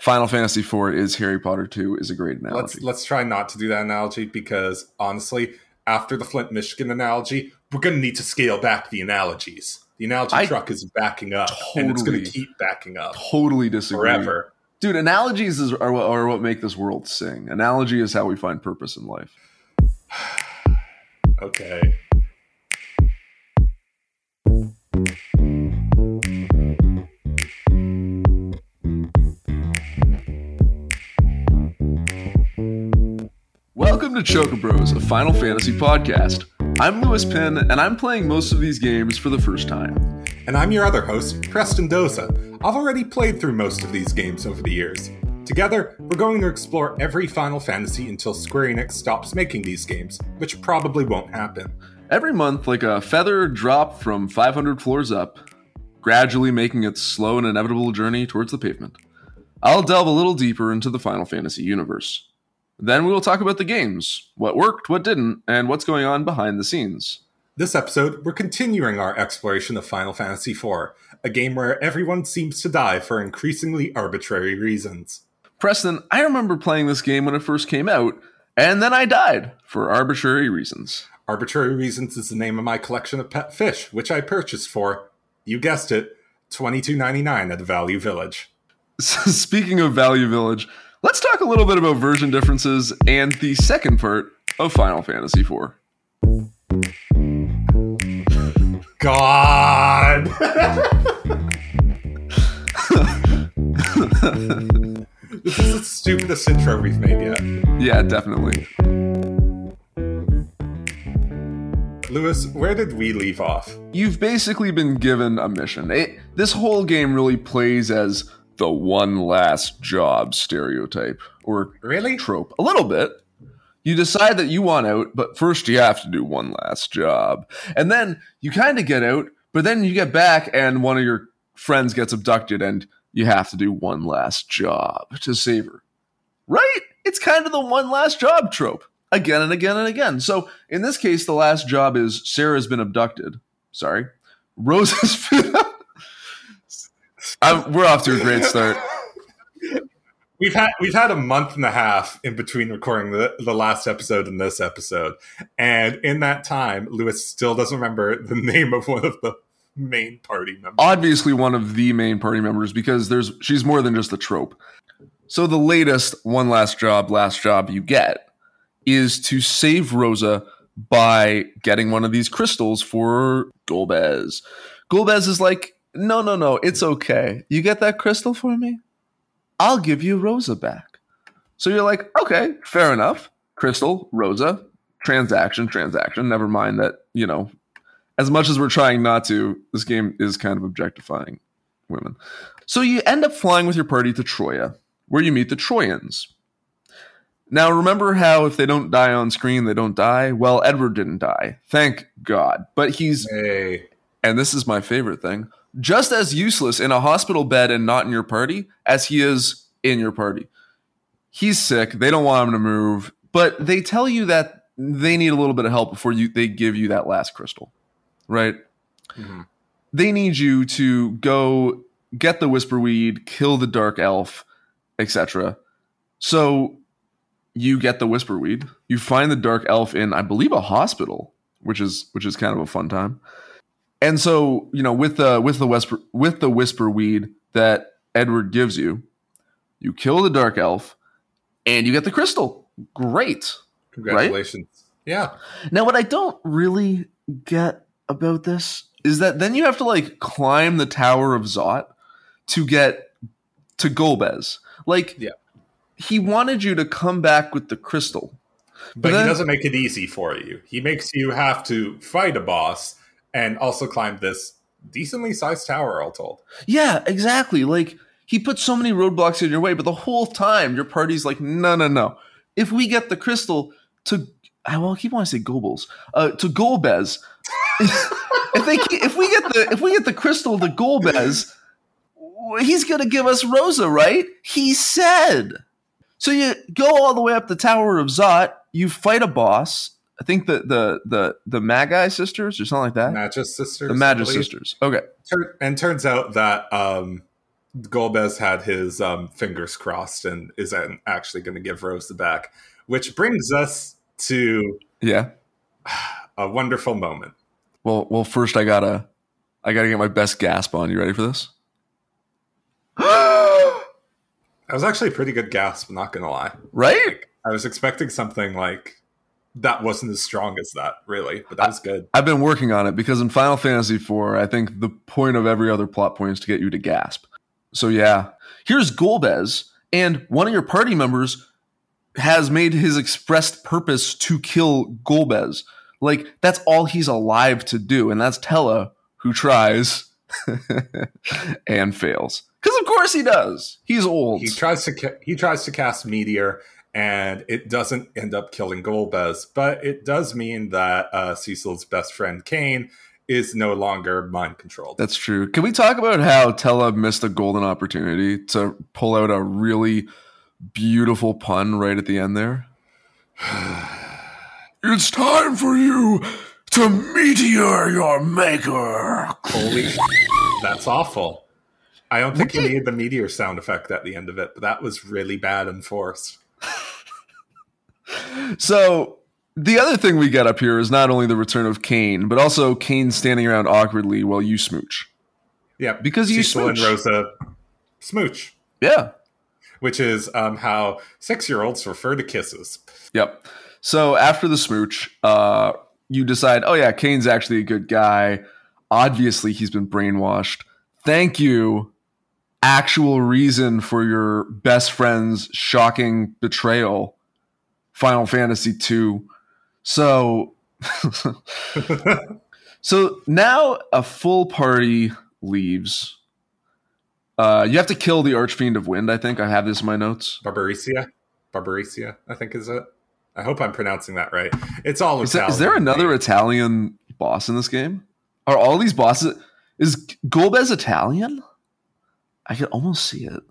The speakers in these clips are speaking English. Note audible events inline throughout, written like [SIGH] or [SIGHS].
Final Fantasy IV is Harry Potter 2 is a great analogy. Let's let's try not to do that analogy because honestly, after the Flint, Michigan analogy, we're going to need to scale back the analogies. The analogy I truck is backing up, and it's going to keep backing up totally disagree. forever. Dude, analogies is, are, what- are what make this world sing. Analogy is how we find purpose in life. [SIGHS] Okay. Welcome to Choker Chocobros, a Final Fantasy podcast. I'm Lewis Pinn, and I'm playing most of these games for the first time. And I'm your other host, Preston Doza. I've already played through most of these games over the years. Together, we're going to explore every Final Fantasy until Square Enix stops making these games, which probably won't happen. Every month, like a feather dropped from 500 floors up, gradually making its slow and inevitable journey towards the pavement. I'll delve a little deeper into the Final Fantasy universe. Then we will talk about the games, what worked, what didn't, and what's going on behind the scenes. This episode, we're continuing our exploration of Final Fantasy IV, a game where everyone seems to die for increasingly arbitrary reasons. Preston, I remember playing this game when it first came out, and then I died for arbitrary reasons. Arbitrary Reasons is the name of my collection of pet fish, which I purchased for, you guessed it, $22.99 at Value Village. [LAUGHS] Speaking of Value Village, let's talk a little bit about version differences and the second part of Final Fantasy IV. God! this is the stupidest intro we've made yet. Yeah, definitely. Lewis, where did we leave off? You've basically been given a mission. It, this whole game really plays as the one last job stereotype or Really? trope. A little bit. You decide that you want out, but first you have to do one last job. And then you kind of get out, but then you get back and one of your friends gets abducted and you have to do one last job to save her. Right? It's kind of the one last job trope again and again and again. So in this case, the last job is Sarah's been abducted. Sorry. Rose has [LAUGHS] been. I'm, we're off to a great start. [LAUGHS] We've had we've had a month and a half in between recording the, the last episode and this episode, and in that time, Lewis still doesn't remember the name of one of the main party members. obviously one of the main party members because there's she's more than just a trope. So the latest one last job, last job you get is to save Rosa by getting one of these crystals for Golbez. Golbez is like, no, no, no, it's okay. You get that crystal for me? I'll give you Rosa back. So you're like, okay, fair enough. Crystal, Rosa, transaction, transaction. Never mind that, you know, as much as we're trying not to, this game is kind of objectifying women. So you end up flying with your party to Troya, where you meet the Troyans. Now, remember how if they don't die on screen, they don't die? Well, Edward didn't die. Thank God. But he's, Hey, and this is my favorite thing, just as useless in a hospital bed and not in your party as he is in your party. He's sick. They don't want him to move, but they tell you that they need a little bit of help before you they give you that last crystal, right? Mhm. they need you to go get the whisper weed, kill the dark elf, etc. So you get the whisper weed. You find the dark elf in, I believe, a hospital, which is which is kind of a fun time. And so you know, with the with the whisper with the whisper weed that Edward gives you, you kill the dark elf, and you get the crystal. Great. congratulations! Yeah, Now, what I don't really get about this is that then you have to like climb the Tower of Zot to get to Golbez. Like, Yeah. he wanted you to come back with the crystal. but then- he doesn't make it easy for you. He makes you have to fight a boss and also climbed this decently sized tower. All told, Yeah, exactly. Like, he put so many roadblocks in your way, but the whole time your party's like, no, no, no. If we get the crystal to, I will keep wanting to say Goebbels, uh, to Golbez, [LAUGHS] if they if we get the if we get the crystal to Golbez, he's gonna give us Rosa, right? He said. So you go all the way up the Tower of Zot. You fight a boss. I think the the the the Magi sisters or something like that. Magis sisters. the I Magus sisters. Okay. And turns out that um, Golbez had his um, fingers crossed and isn't actually going to give Rose the back, which brings us to Yeah. a wonderful moment. Well, well, first I gotta, I gotta get my best gasp on. You ready for this? [GASPS] That was actually a pretty good gasp, not going to lie. right? I was expecting something like that wasn't as strong as that, really, but that was good. I've been working on it because in Final Fantasy IV, I think the point of every other plot point is to get you to gasp. So yeah, here's Golbez, and one of your party members has made his expressed purpose to kill Golbez. Like that's all he's alive to do, and that's Tellah who tries [LAUGHS] and fails. Because of course he does. He's old. He tries to ca- he tries to cast meteor, and it doesn't end up killing Golbez, but it does mean that uh, Cecil's best friend Kain is no longer mind controlled. That's true. Can we talk about how Tellah missed a golden opportunity to pull out a really beautiful pun right at the end there? [SIGHS] it's time for you to meteor your maker. Holy, that's awful. I don't think he needed the meteor sound effect at the end of it, but that was really bad and forced. So the other thing we get up here is not only the return of Kain, but also Kain standing around awkwardly while you smooch. Yeah, Because you Cecil and. Rosa smooch, Yeah. which is um, how six-year-olds refer to kisses. Yep. So after the smooch, uh, you decide, oh yeah, Kain's actually a good guy. Obviously, he's been brainwashed. Thank you. Actual reason for your best friend's shocking betrayal. Final Fantasy II. So, [LAUGHS] so now a full party leaves. Uh, you have to kill the Archfiend of Wind. I think I have this in my notes. Barbariccia, Barbariccia, I think is it. I hope I'm pronouncing that right. It's all Is, that, is there another Italian boss in this game? Are all these bosses? Is Golbez Italian? I could almost see it.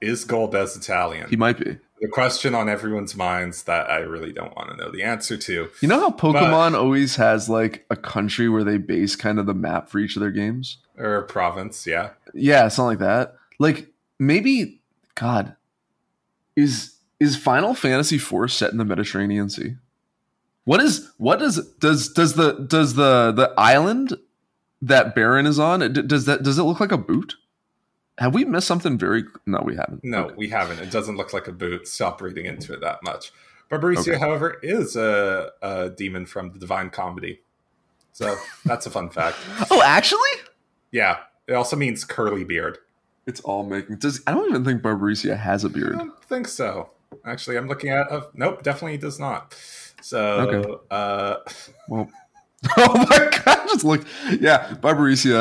Is Golbez Italian? He might be. the question on everyone's minds that I really don't want to know the answer to. You know how Pokemon always has like a country where they base kind of the map for each of their games? Or province, yeah. Yeah, something like that. Like maybe, God, is is Final Fantasy IV set in the Mediterranean Sea? What is what is does does the does the the island that Baron is on does that does it look like a boot? Have we missed something very? No, we haven't. No, Okay. we haven't. It doesn't look like a boot. Stop reading into it that much. Barbariccia, Okay. however, is a, a demon from the Divine Comedy. So that's a fun [LAUGHS] fact. Oh, actually, Yeah. It also means curly beard. it's all making. Does I don't even think Barbariccia has a beard. don't think so. Actually, I'm looking at. Uh, nope, definitely does not. So, Okay. uh, [LAUGHS] Well, [LAUGHS] oh my god, just look. Yeah, Barbariccia.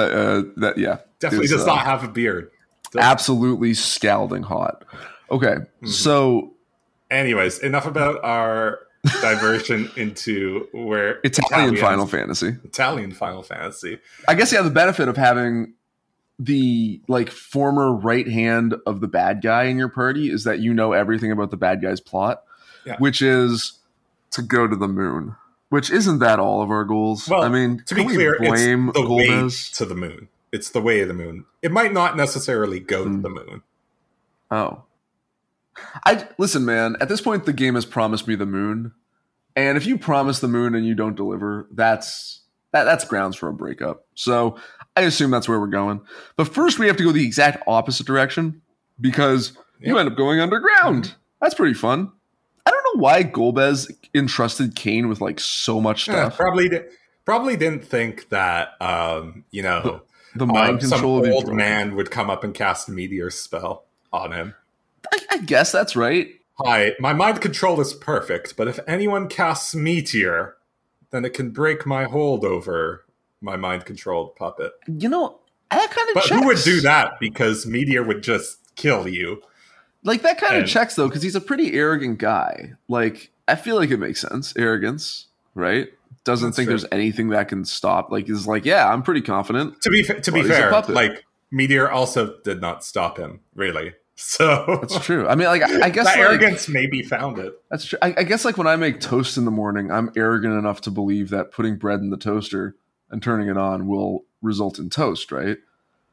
Uh, that yeah, definitely is, does uh, not have a beard. So- absolutely scalding hot. Okay, Mm-hmm. so Anyways, enough about our diversion [LAUGHS] into where Italian Italians- Final Fantasy. Italian Final Fantasy. I guess you have the benefit of having the like former right hand of the bad guy in your party is that you know everything about the bad guy's plot, Yeah. which is to go to the moon. Which isn't that all of our goals? Well, I mean, To be clear, blame it's the way to the moon. It's the way of the moon. It might not necessarily go Hmm. to the moon. Oh. I listen, man, at this point the game has promised me the moon. And if you promise the moon and you don't deliver, that's that, that's grounds for a breakup. So I assume that's where we're going. But first we have to go the exact opposite direction because you end up going underground. Mhm. That's pretty fun. I don't know why Golbez entrusted Kain with like so much Yeah, stuff. probably, di- probably didn't think that um, you know The mind um, some control of the old man would come up and cast a meteor spell on him. I, I guess that's right. Hi, my mind control is perfect, but if anyone casts meteor, then it can break my hold over my mind controlled puppet. You know, that kind of But checks. who would do that? Because meteor would just kill you. Like that kind of checks though, because he's a pretty arrogant guy. Like I feel like it makes sense. Arrogance, right? Doesn't That's think true. there's anything that can stop. Like is like, yeah, I'm pretty confident. To be fa- to be he's fair, like meteor also did not stop him really. [LAUGHS] So That's true. I mean, like I I guess like, arrogance maybe found it. That's true. I, I guess like when I make toast in the morning, I'm arrogant enough to believe that putting bread in the toaster and turning it on will result in toast, right?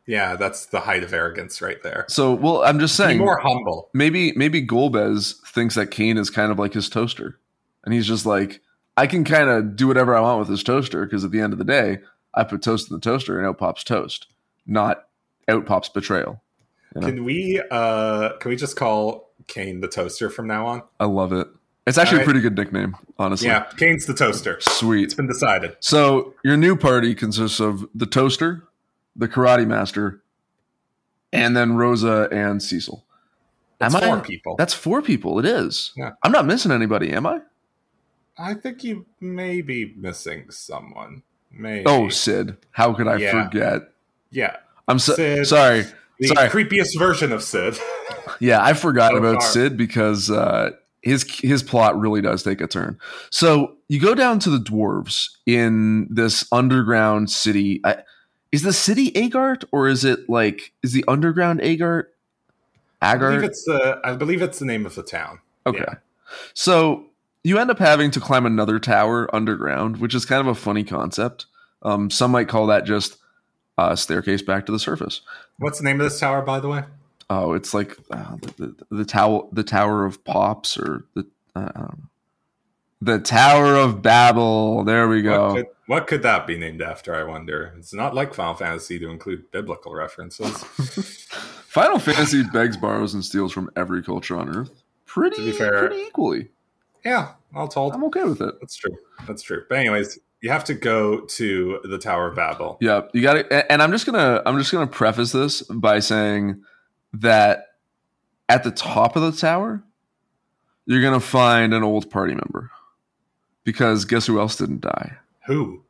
Yeah, that's the height of arrogance right there. So, well, I'm just Be saying, more humble. maybe maybe Golbez thinks that Kain is kind of like his toaster, and he's just like, I can kind of do whatever I want with this toaster because at the end of the day, I put toast in the toaster and out pops toast, not out pops betrayal. You know? Can we uh can we just call Kain the toaster from now on? I love it. It's actually a pretty good nickname, honestly. Yeah, Kain's the toaster. Sweet. It's been decided. So your new party consists of the toaster, the karate master, and then Rosa and Cecil. That's Am I- four people. That's four people. It is. Yeah. I'm not missing anybody, am I? I think you may be missing someone. Maybe. Oh, Cid. How could I Yeah. forget? yeah. I'm so, Cid. sorry. The Sorry. creepiest version of Cid. [LAUGHS] Yeah, I forgot So about far. Cid because uh, his his plot really does take a turn. So you go down to the dwarves in this underground city. I, is the city Agart or is it like is the underground Agart? I believe Agart. it's the I believe it's the name of the town. Okay. yeah. So you end up having to climb another tower underground, which is kind of a funny concept. Um, some might call that just a staircase back to the surface. What's the name of this tower, by the way? Oh, it's like uh, the, the, the tower, the Tower of Pops, or the uh, the Tower of Babel. There we What go. could, what could that be named after? I wonder. It's not like Final Fantasy to include biblical references. [LAUGHS] Final Fantasy begs, borrows, and steals from every culture on Earth. Pretty, To be fair- pretty equally. Yeah, all told. I'm okay with it. That's true. That's true. But anyways, you have to go to the Tower of Babel. Yeah, you got it. And I'm just gonna I'm just gonna preface this by saying that at the top of the tower, you're gonna find an old party member. Because guess who else didn't die? Who?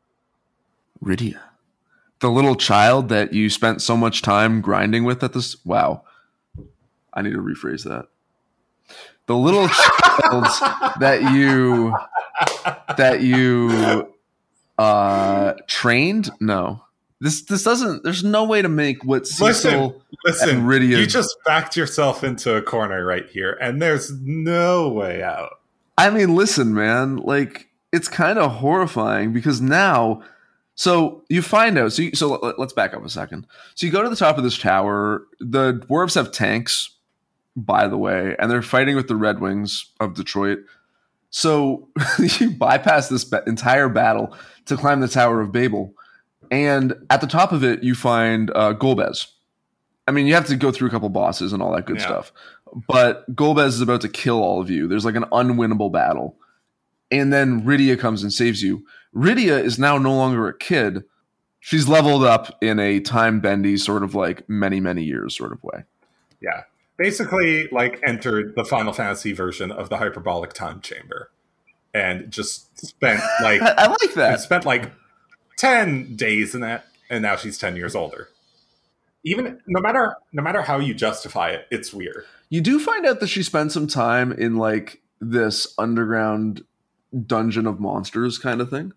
Rydia. The little child that you spent so much time grinding with at this wow. I need to rephrase that. The little child that you that you uh trained? No. This this doesn't there's no way to make what Cecil Listen, Listen, Rydia you just backed yourself into a corner right here, and there's no way out. I mean, listen, man, like it's kind of horrifying because now, so you find out. So, you, so let, let's back up a second. So you go to the top of this tower. The dwarves have tanks, by the way, and they're fighting with the Red Wings of Detroit. So [LAUGHS] you bypass this entire battle to climb the Tower of Babel, and at the top of it, you find uh, Golbez. I mean, you have to go through a couple bosses and all that good Yeah. stuff but Golbez is about to kill all of you. There's like an unwinnable battle. And then Rydia comes and saves you. Rydia is now no longer a kid. She's leveled up in a time bendy sort of like many, many years sort of way. Yeah, basically, like entered the Final Fantasy version of the hyperbolic time chamber, and just spent [LAUGHS] like I, like that. spent like ten days in that, and now she's ten years older. Even no matter no matter how you justify it, it's weird. You do find out that she spent some time in like this underground dungeon of monsters kind of thing,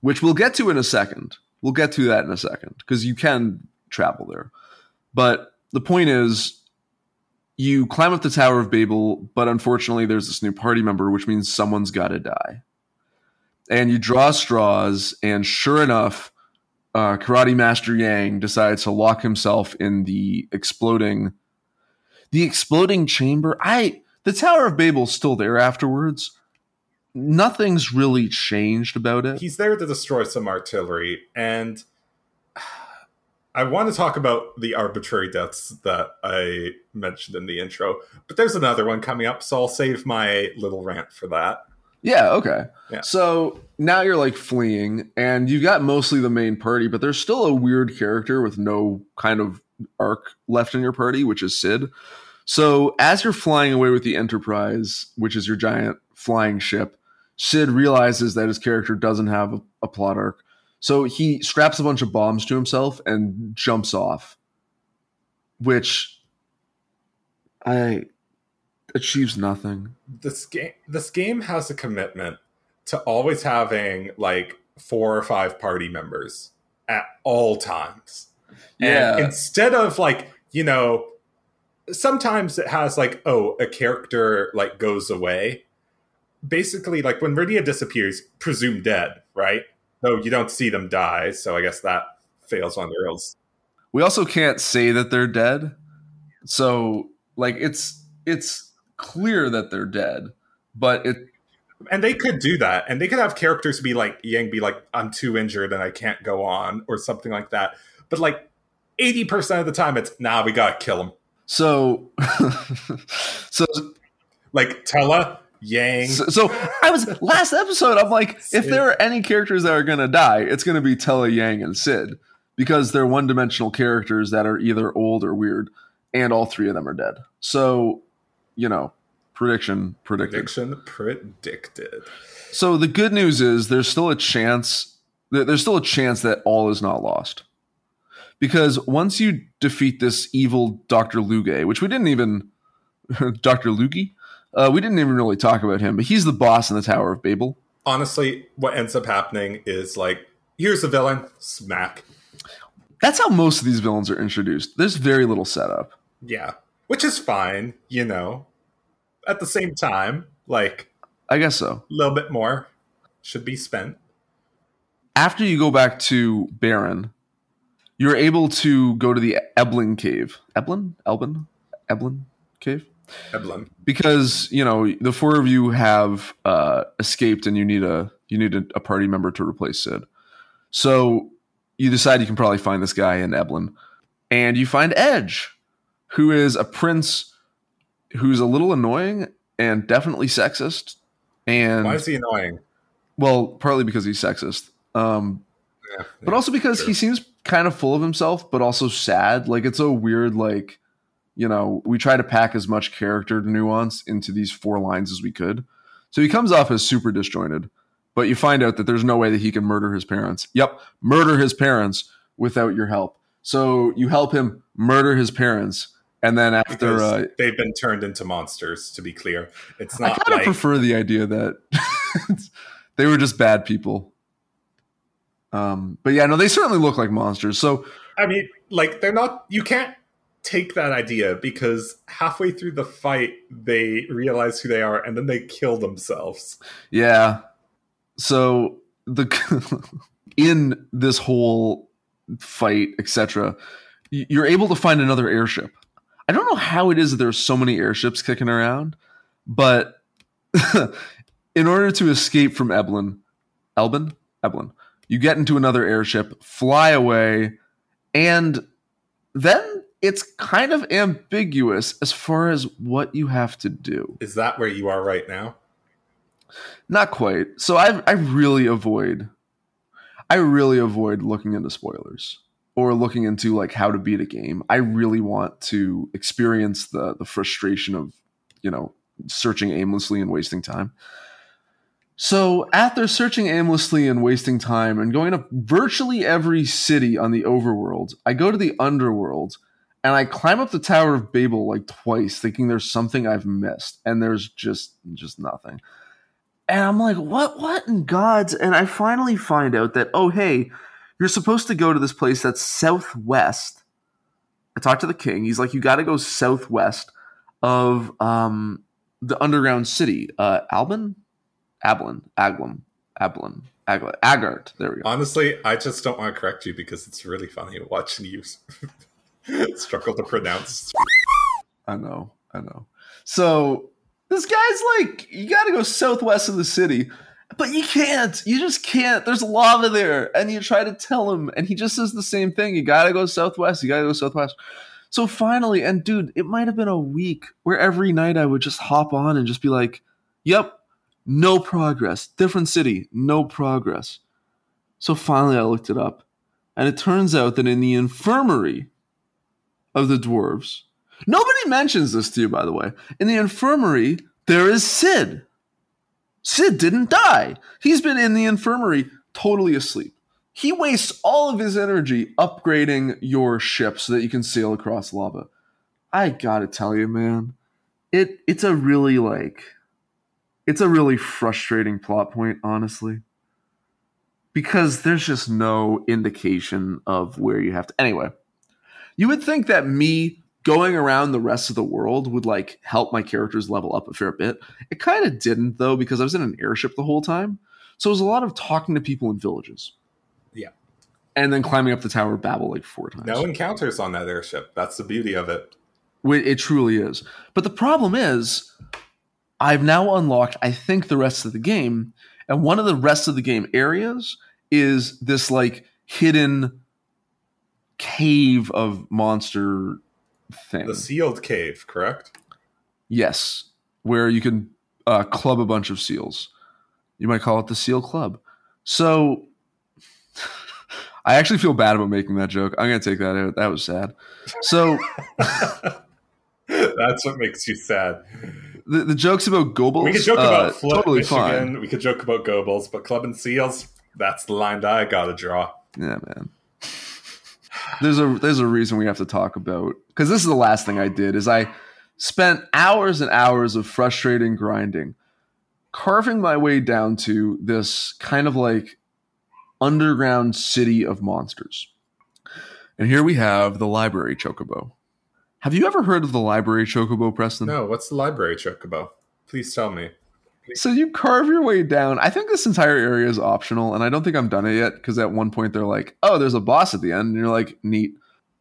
which we'll get to in a second. We'll get to that in a second because you can travel there. But the point is, you climb up the Tower of Babel, but unfortunately, there's this new party member, which means someone's got to die. And you draw straws, and sure enough, uh, Karate Master Yang decides to lock himself in the exploding, the exploding chamber. I the Tower of Babel's still there afterwards. Nothing's really changed about it. He's there to destroy some artillery, and I want to talk about the arbitrary deaths that I mentioned in the intro, but there's another one coming up, so I'll save my little rant for that. Yeah, okay. Yeah. So now you're like fleeing, and you've got mostly the main party, but there's still a weird character with no kind of arc left in your party, which is Cid. So as you're flying away with the Enterprise, which is your giant flying ship, Cid realizes that his character doesn't have a, a plot arc. So he straps a bunch of bombs to himself and jumps off, which I achieves nothing. This game, this game has a commitment to always having like four or five party members at all times. Yeah. And instead of like, you know, sometimes it has like, oh, a character like goes away. Basically, like when Rydia disappears, presumed dead, right? Though you don't see them die, so I guess that fails on the rails. we also can't say that they're dead. So like it's it's clear that they're dead, but it and they could do that and they could have characters be like yang be like i'm too injured and i can't go on or something like that but like 80% of the time it's nah we gotta kill him so [LAUGHS] so like tellah yang so, so i was last episode i'm like if there are any characters that are gonna die it's gonna be tellah yang and cid because they're one-dimensional characters that are either old or weird and all three of them are dead so you know prediction predicted. Prediction predicted. So the good news is there's still a chance there's still a chance that all is not lost. Because once you defeat this evil Dr. Luge, which we didn't even [LAUGHS] Dr. Lugi, uh, we didn't even really talk about him, but he's the boss in the Tower of Babel. Honestly, what ends up happening is like, here's the villain, smack. That's how most of these villains are introduced. There's very little setup. Yeah, which is fine, you know at the same time, like I guess so. A little bit more should be spent. After you go back to Baron, you're able to go to the Eblin cave. Eblin? Elbin? Eblin cave? Eblin. Because, you know, the four of you have uh, escaped and you need a you need a, a party member to replace Cid. So you decide you can probably find this guy in Eblin. And you find Edge, who is a prince who's a little annoying and definitely sexist. And why is he annoying? Well, partly because he's sexist, um, yeah, but yeah, also because he seems kind of full of himself, but also sad. Like it's a weird, like you know, we try to pack as much character nuance into these four lines as we could. So he comes off as super disjointed, but you find out that there's no way that he can murder his parents. Yep, murder his parents without your help. So you help him murder his parents and then after uh, they've been turned into monsters, to be clear, it's not. I kind of like, prefer the idea that [LAUGHS] they were just bad people. Um, but yeah, no, they certainly look like monsters. So I mean, like they're not. You can't take that idea because halfway through the fight they realize who they are and then they kill themselves. Yeah. So the [LAUGHS] in this whole fight, etc., you're able to find another airship I don't know how it is that there's so many airships kicking around, but [LAUGHS] in order to escape from Eblin, Elbin, Eblin, you get into another airship, fly away, and then it's kind of ambiguous as far as what you have to do. Is that where you are right now? Not quite. So I I really avoid I really avoid looking into spoilers or looking into like how to beat a game, I really want to experience the the frustration of, you know, searching aimlessly and wasting time. So, after searching aimlessly and wasting time and going to virtually every city on the overworld, I go to the underworld and I climb up the Tower of Babel like twice thinking there's something I've missed and there's just just nothing. And I'm like, "What what in God's?" And I finally find out that oh, hey, you're supposed to go to this place that's southwest. I talked to the king. He's like, you got to go southwest of um, the underground city, uh, Albin, Ablin, Aglum, Ablin, Agart. There we go. Honestly, I just don't want to correct you because it's really funny watching you [LAUGHS] [LAUGHS] struggle to pronounce. I know, I know. So this guy's like, you got to go southwest of the city. But you can't. You just can't. There's lava there. And you try to tell him, and he just says the same thing. You gotta go southwest. You gotta go southwest. So finally, and dude, it might have been a week where every night I would just hop on and just be like, yep, no progress. Different city, no progress. So finally I looked it up. And it turns out that in the infirmary of the dwarves, nobody mentions this to you, by the way. In the infirmary, there is Cid. Cid didn't die. He's been in the infirmary totally asleep. He wastes all of his energy upgrading your ship so that you can sail across lava. I gotta tell you, man, it it's a really like it's a really frustrating plot point, honestly. Because there's just no indication of where you have to anyway. You would think that me going around the rest of the world would like help my characters level up a fair bit. It kind of didn't though because I was in an airship the whole time. So it was a lot of talking to people in villages. Yeah. and then climbing up the Tower of Babel like four times. No encounters on that airship. That's the beauty of it. It truly is. But the problem is, I've now unlocked, I think, the rest of the game. And one of the rest of the game areas is this like hidden cave of monster thing. The sealed cave, correct? Yes, where you can uh, club a bunch of seals. You might call it the Seal Club. So [LAUGHS] I actually feel bad about making that joke. I'm going to take that out. That was sad. So [LAUGHS] that's what makes you sad. The, the jokes about Goebbels. We could joke about uh, Flint, totally Michigan. fine. We could joke about Goebbels, but Club and Seals, that's the line that I got to draw. Yeah, man. There's a there's a reason we have to talk about because this is the last thing I did is I spent hours and hours of frustrating grinding, carving my way down to this kind of like underground city of monsters. And here we have the library chocobo. Have you ever heard of the library chocobo, Preston? No, what's the library chocobo? Please tell me. So you carve your way down. I think this entire area is optional, and I don't think I've done it yet because at one point they're like, "Oh, there's a boss at the end," and you're like, "Neat."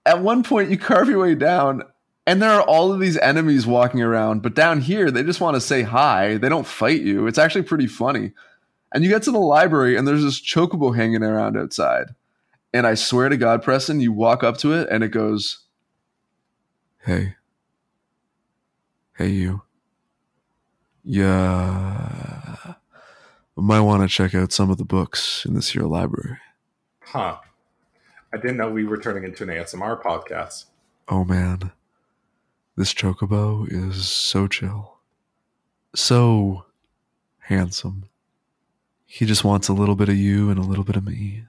At one point, you carve your way down, and there are all of these enemies walking around. But down here, they just want to say hi. They don't fight you. It's actually pretty funny. And you get to the library, and there's this chocobo hanging around outside. And I swear to God, Preston, you walk up to it, and it goes, "Hey, hey, you." Yeah. Might want to check out some of the books in this here library. Huh. I didn't know we were turning into an ASMR podcast. Oh man. This chocobo is so chill. So handsome. He just wants a little bit of you and a little bit of me.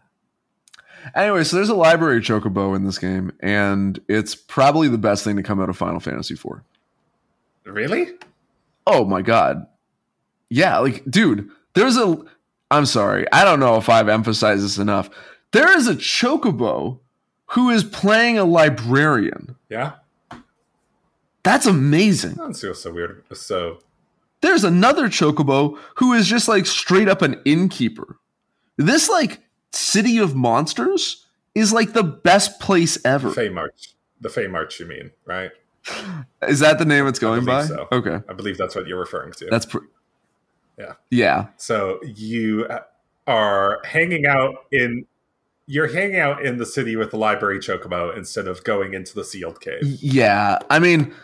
Anyway, so there's a library chocobo in this game, and it's probably the best thing to come out of Final Fantasy IV. Really? Oh my god. Yeah, like dude, there's a I'm sorry. I don't know if I've emphasized this enough. There is a chocobo who is playing a librarian. Yeah? That's amazing. That feels so weird. So, There's another chocobo who is just like straight up an innkeeper. This like city of monsters is like the best place ever. Fey March. The Fey March, you mean, right? Is that the name it's going by? so. Okay. I believe that's what you're referring to. That's pr- Yeah. Yeah. So you are hanging out in you're hanging out in the city with the library chocobo instead of going into the sealed cave. Yeah, I mean,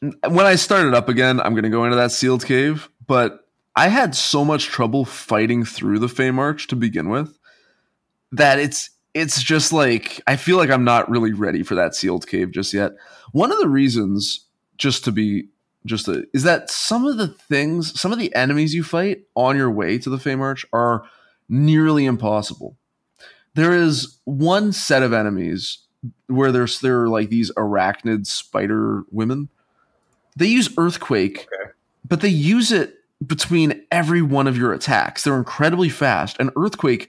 when I started up again, I'm going to go into that sealed cave, but I had so much trouble fighting through the Fey March to begin with that it's it's just like I feel like I'm not really ready for that sealed cave just yet. One of the reasons, just to be just a, is that some of the things, some of the enemies you fight on your way to the Fey March are nearly impossible. There is one set of enemies where there's there are like these arachnid spider women. They use earthquake, Okay. but they use it between every one of your attacks. They're incredibly fast, and earthquake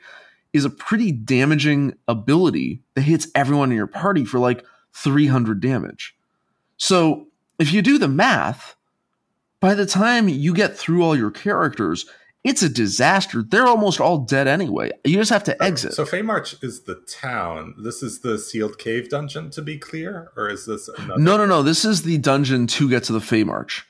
is a pretty damaging ability that hits everyone in your party for like 300 damage. So, if you do the math, by the time you get through all your characters, it's a disaster. They're almost all dead anyway. You just have to um, exit. So Fey March is the town. This is the sealed cave dungeon, to be clear, or is this another? No, no, no. This is the dungeon to get to the Fey March.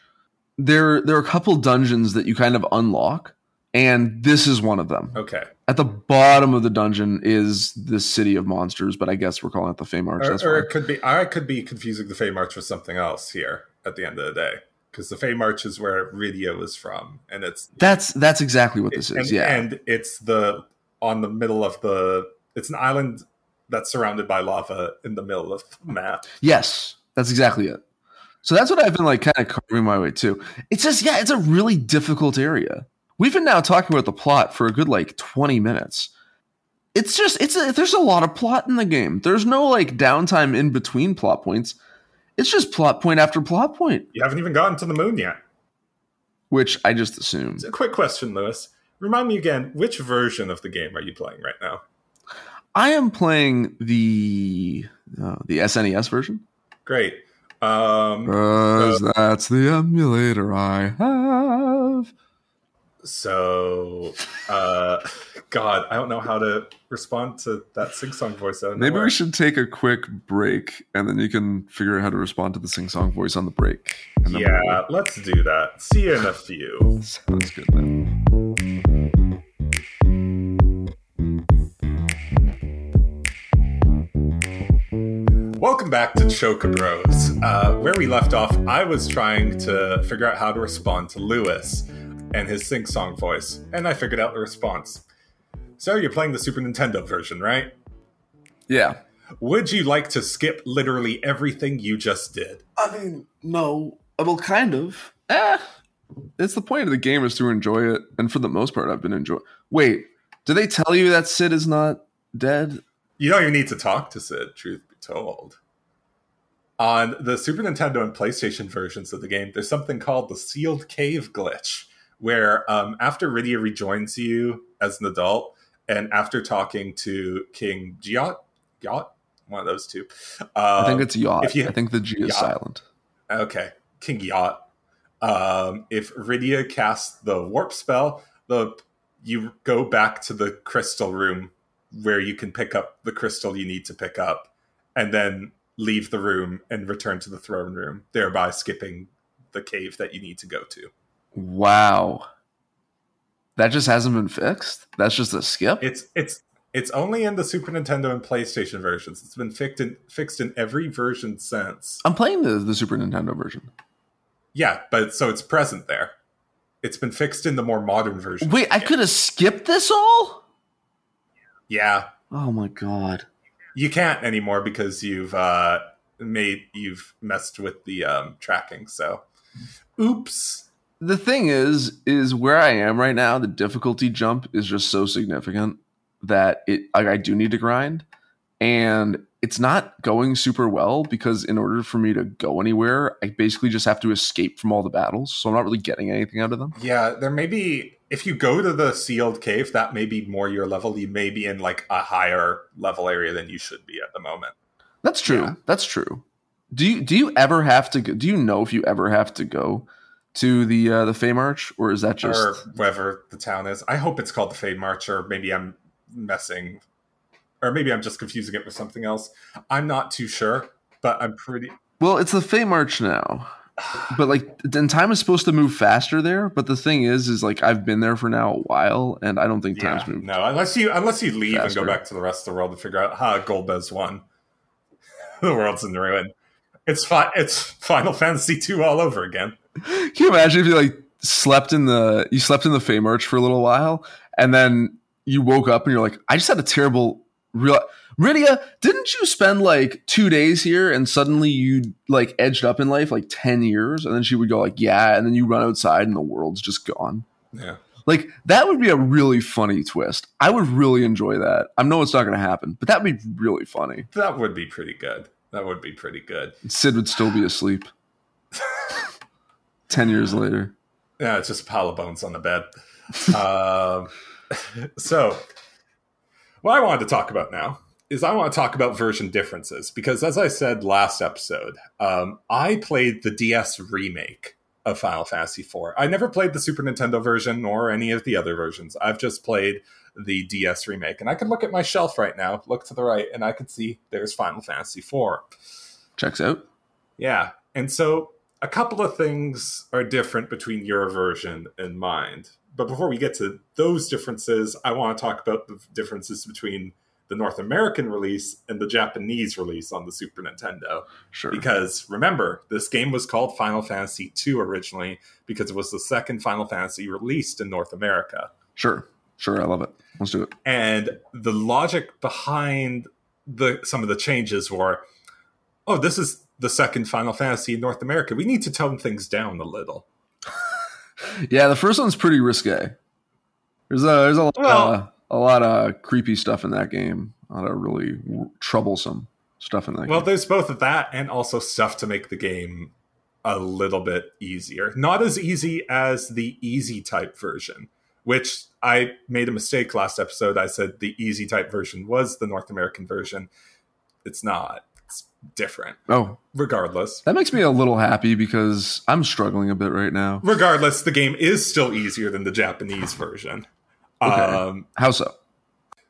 There, there are a couple dungeons that you kind of unlock, and this is one of them. Okay. At the bottom of the dungeon is the city of monsters, but I guess we're calling it the Fey March. Or, or it could be I could be confusing the Fey March with something else here at the end of the day. Because the Fey March is where Rydia is from, and it's That's that's exactly what this and, is. Yeah, and it's the on the middle of the it's an island that's surrounded by lava in the middle of the map. yes, that's exactly it. So that's what I've been like, kind of carving my way to. It's just yeah, it's a really difficult area. We've been now talking about the plot for a good like twenty minutes. It's just it's a, there's a lot of plot in the game. There's no like downtime in between plot points. It's just plot point after plot point, You haven't even gotten to the moon yet. which I just assumed. A quick question, Lewis. Remind me again, which version of the game are you playing right now? I am playing the uh, the SNES version. Great. Um, Because that's the emulator I have. So, uh, God, I don't know how to respond to that sing song voice. Maybe we should take a quick break, and then you can figure out how to respond to the sing song voice on the break. Yeah, let's do that. See you in a few. Sounds good then. Welcome back to Choka Bros. Uh, where we left off, I was trying to figure out how to respond to Lewis and his sing song voice, and I figured out the response. So you're playing the Super Nintendo version, right? Yeah. Would you like to skip literally everything you just did? I mean, no. Well, kind of. Eh. It's the point of the game is to enjoy it, and for the most part, I've been enjoying. Wait, do they tell you that Cid is not dead? You don't even need to talk to Cid. Truth be told, on the Super Nintendo and PlayStation versions of the game, there's something called the sealed cave glitch, where um, after Rydia rejoins you as an adult, and after talking to King Giott, Yacht, one of those two. Um, I think it's Yacht. You, I think the G is silent. Okay, King Yacht. Um, if Rydia casts the warp spell, the you go back to the crystal room where you can pick up the crystal you need to pick up, and then leave the room and return to the throne room, thereby skipping the cave that you need to go to. Wow. That just hasn't been fixed? That's just a skip? It's it's it's only in the Super Nintendo and PlayStation versions. It's been fixed in fixed in every version since. I'm playing the, the Super Nintendo version. Yeah, but so it's present there. It's been fixed in the more modern version. Wait, I could have skipped this all? Yeah. Oh my god. You can't anymore because you've uh made you've messed with the um tracking, so oops the thing is, is where I am right now, the difficulty jump is just so significant that it like, I do need to grind. And it's not going super well because in order for me to go anywhere, I basically just have to escape from all the battles. So I'm not really getting anything out of them. Yeah, there may be if you go to the sealed cave, that may be more your level. You may be in like a higher level area than you should be at the moment. That's true. Yeah. That's true. Do you do you ever have to go, do you know if you ever have to go to the uh, the Fey March, or is that just or wherever the town is? I hope it's called the Fey March, or maybe I'm messing, or maybe I'm just confusing it with something else. I'm not too sure, but I'm pretty. Well, it's the Fey March now, but like then time is supposed to move faster there. But the thing is, is like I've been there for now a while, and I don't think time's yeah, moved. No, unless you unless you leave faster. and go back to the rest of the world to figure out how Golbez won. [LAUGHS] the world's in ruin. It's fi- it's Final Fantasy two all over again. Can you imagine if you like slept in the you slept in the Fey March for a little while and then you woke up and you're like, I just had a terrible real Rydia, didn't you spend like two days here and suddenly you like edged up in life like 10 years? And then she would go like, yeah. And then you run outside and the world's just gone. Yeah. Like that would be a really funny twist. I would really enjoy that. I know it's not going to happen, but that would be really funny. That would be pretty good. That would be pretty good. Cid would still be asleep. [LAUGHS] 10 years later. Yeah, it's just a pile of bones on the bed. uh, [LAUGHS] [LAUGHS] so, what I wanted to talk about now is I want to talk about version differences because, as I said last episode, um, I played the DS remake of Final Fantasy IV. I never played the Super Nintendo version or any of the other versions. I've just played the DS remake. And I can look at my shelf right now, look to the right, and I can see there's Final Fantasy IV. Checks out. Yeah. And so a couple of things are different between your version and mine. But before we get to those differences, I want to talk about the differences between the North American release and the Japanese release on the Super Nintendo. Sure. Because remember, this game was called Final Fantasy II originally because it was the second Final Fantasy released in North America. Sure. Sure, I love it. Let's do it. And the logic behind the some of the changes were, oh, this is the second Final Fantasy in North America. We need to tone things down a little. [LAUGHS] yeah, the first one's pretty risque. There's a there's a, well, uh, a lot of creepy stuff in that game. A lot of really troublesome stuff in that. Game. Well, game. there's both of that and also stuff to make the game a little bit easier. Not as easy as the easy type version, which I made a mistake last episode. I said the easy type version was the North American version. It's not it's different. Oh, Regardless, that makes me a little happy because I'm struggling a bit right now. regardless, the game is still easier than the Japanese version. Okay. Um, How so?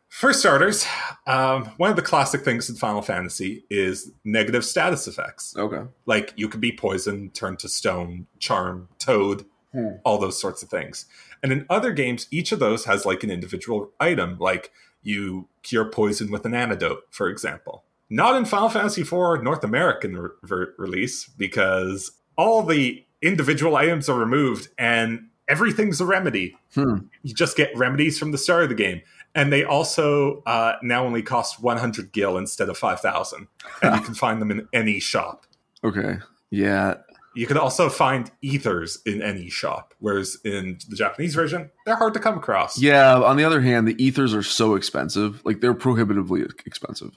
For starters, um, one of the classic things in Final Fantasy is negative status effects. Okay. Like you could be poisoned, turned to stone, charm, toad, Hmm. all those sorts of things. And in other games, each of those has like an individual item, like you cure poison with an antidote, for example. Not in Final Fantasy IV North American re- release because all the individual items are removed and everything's a remedy Hmm. you just get remedies from the start of the game. And they also uh, now only cost 100 gil instead of 5,000. And you [LAUGHS] can find them in any shop. Okay. Yeah. You can also find ethers in any shop, whereas in the Japanese version, they're hard to come across. Yeah. On the other hand, the ethers are so expensive. Like they're prohibitively expensive.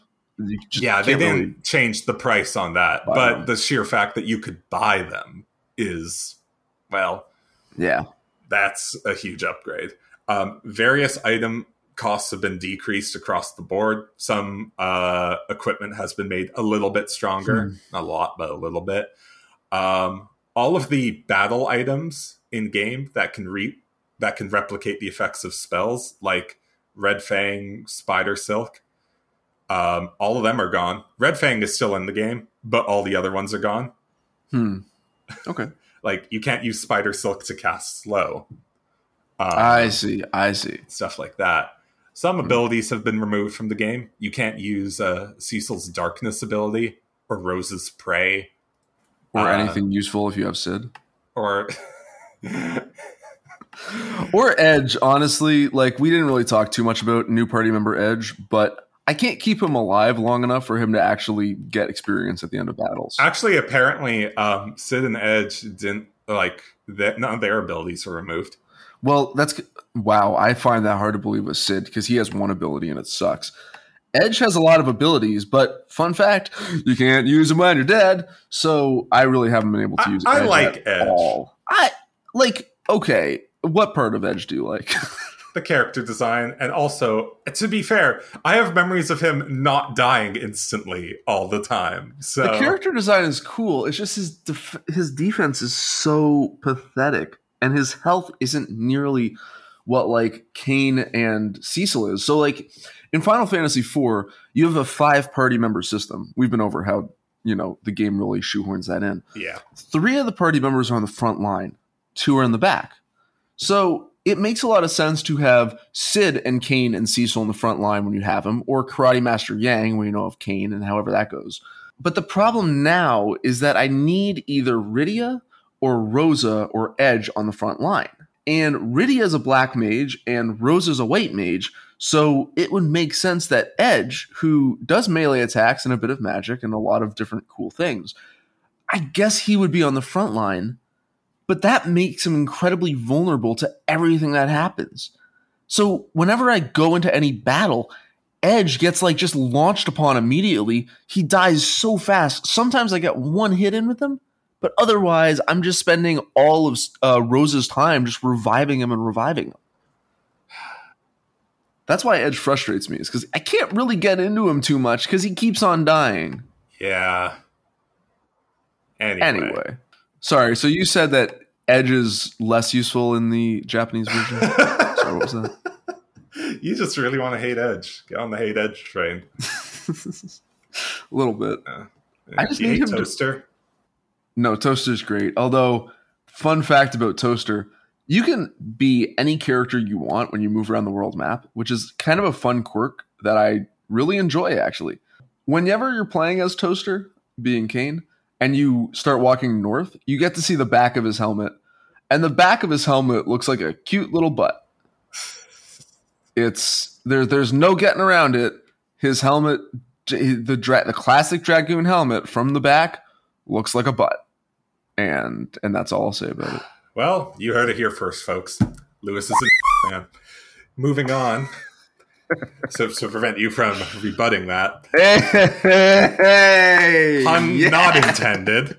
Yeah, they didn't really- change the price on that, but them. the sheer fact that you could buy them is, well, Yeah. that's a huge upgrade. Um, various item costs have been decreased across the board. Some uh, equipment has been made a little bit stronger, not a lot, but a little bit. Um, all of the battle items in game that can re- that can replicate the effects of spells, like Red Fang, Spider Silk, um, all of them are gone. Red Fang is still in the game, but all the other ones are gone. Hmm. [LAUGHS] Okay. Like you can't use Spider Silk to cast slow. Um, I see. I see. stuff like that. Some abilities have been removed from the game. You can't use uh, Cecil's Darkness ability or Rose's Pray Or Uh, anything useful if you have Cid. or [LAUGHS] Or Edge, honestly, like we didn't really talk too much about new party member Edge, but I can't keep him alive long enough for him to actually get experience at the end of battles. actually apparently um, Cid and Edge didn't like that. None of their abilities were removed. Well, that's wow. I find that hard to believe with Cid because he has one ability and it sucks. Edge has a lot of abilities, but fun fact, you can't use them when you're dead. So I really haven't been able to I- use. I Edge like at Edge. all. I like. Okay, what part of Edge do you like? [LAUGHS] The character design, and also to be fair, I have memories of him not dying instantly all the time. So the character design is cool. It's just his def- his defense is so pathetic, and his health isn't nearly what like Kain and Cecil is. So like in Final Fantasy IV, you have a five party member system. We've been over how you know the game really shoehorns that in. yeah, Three of the party members are on the front line, two are in the back. So it makes a lot of sense to have Cid and Kain and Cecil in the front line when you have them, or Karate Master Yang when you know of Kain and however that goes. But the problem now is that I need either Rydia or Rosa or Edge on the front line. And Rydia is a black mage and Rosa's a white mage, so it would make sense that Edge, who does melee attacks and a bit of magic and a lot of different cool things, I guess he would be on the front line, but that makes him incredibly vulnerable to everything that happens. So whenever I go into any battle, Edge gets like just launched upon immediately. He dies so fast. Sometimes I get one hit in with him, but otherwise I'm just spending all of uh, Rose's time just reviving him and reviving him. That's why Edge frustrates me, is because I can't really get into him too much because he keeps on dying. yeah. Anyway, Anyway, sorry. So you said that Edge is less useful in the Japanese version. [LAUGHS] sorry, what was that? you just really want to hate Edge. Get on the hate Edge train. [LAUGHS] A little bit. I just you need hate him to- Toaster. No, Toaster's great. Although, fun fact about Toaster, you can be any character you want when you move around the world map, which is kind of a fun quirk that I really enjoy actually. Whenever you're playing as Toaster, being Kain, and you start walking north, you get to see the back of his helmet. And the back of his helmet looks like a cute little butt. It's there there's no getting around it. His helmet the dra- the classic dragoon helmet from the back looks like a butt. And and that's all I'll say about it. Well, you heard it here first, folks. Lewis is a [LAUGHS] man. Moving on. So to prevent you from rebutting that, Hey, pun yeah. not intended.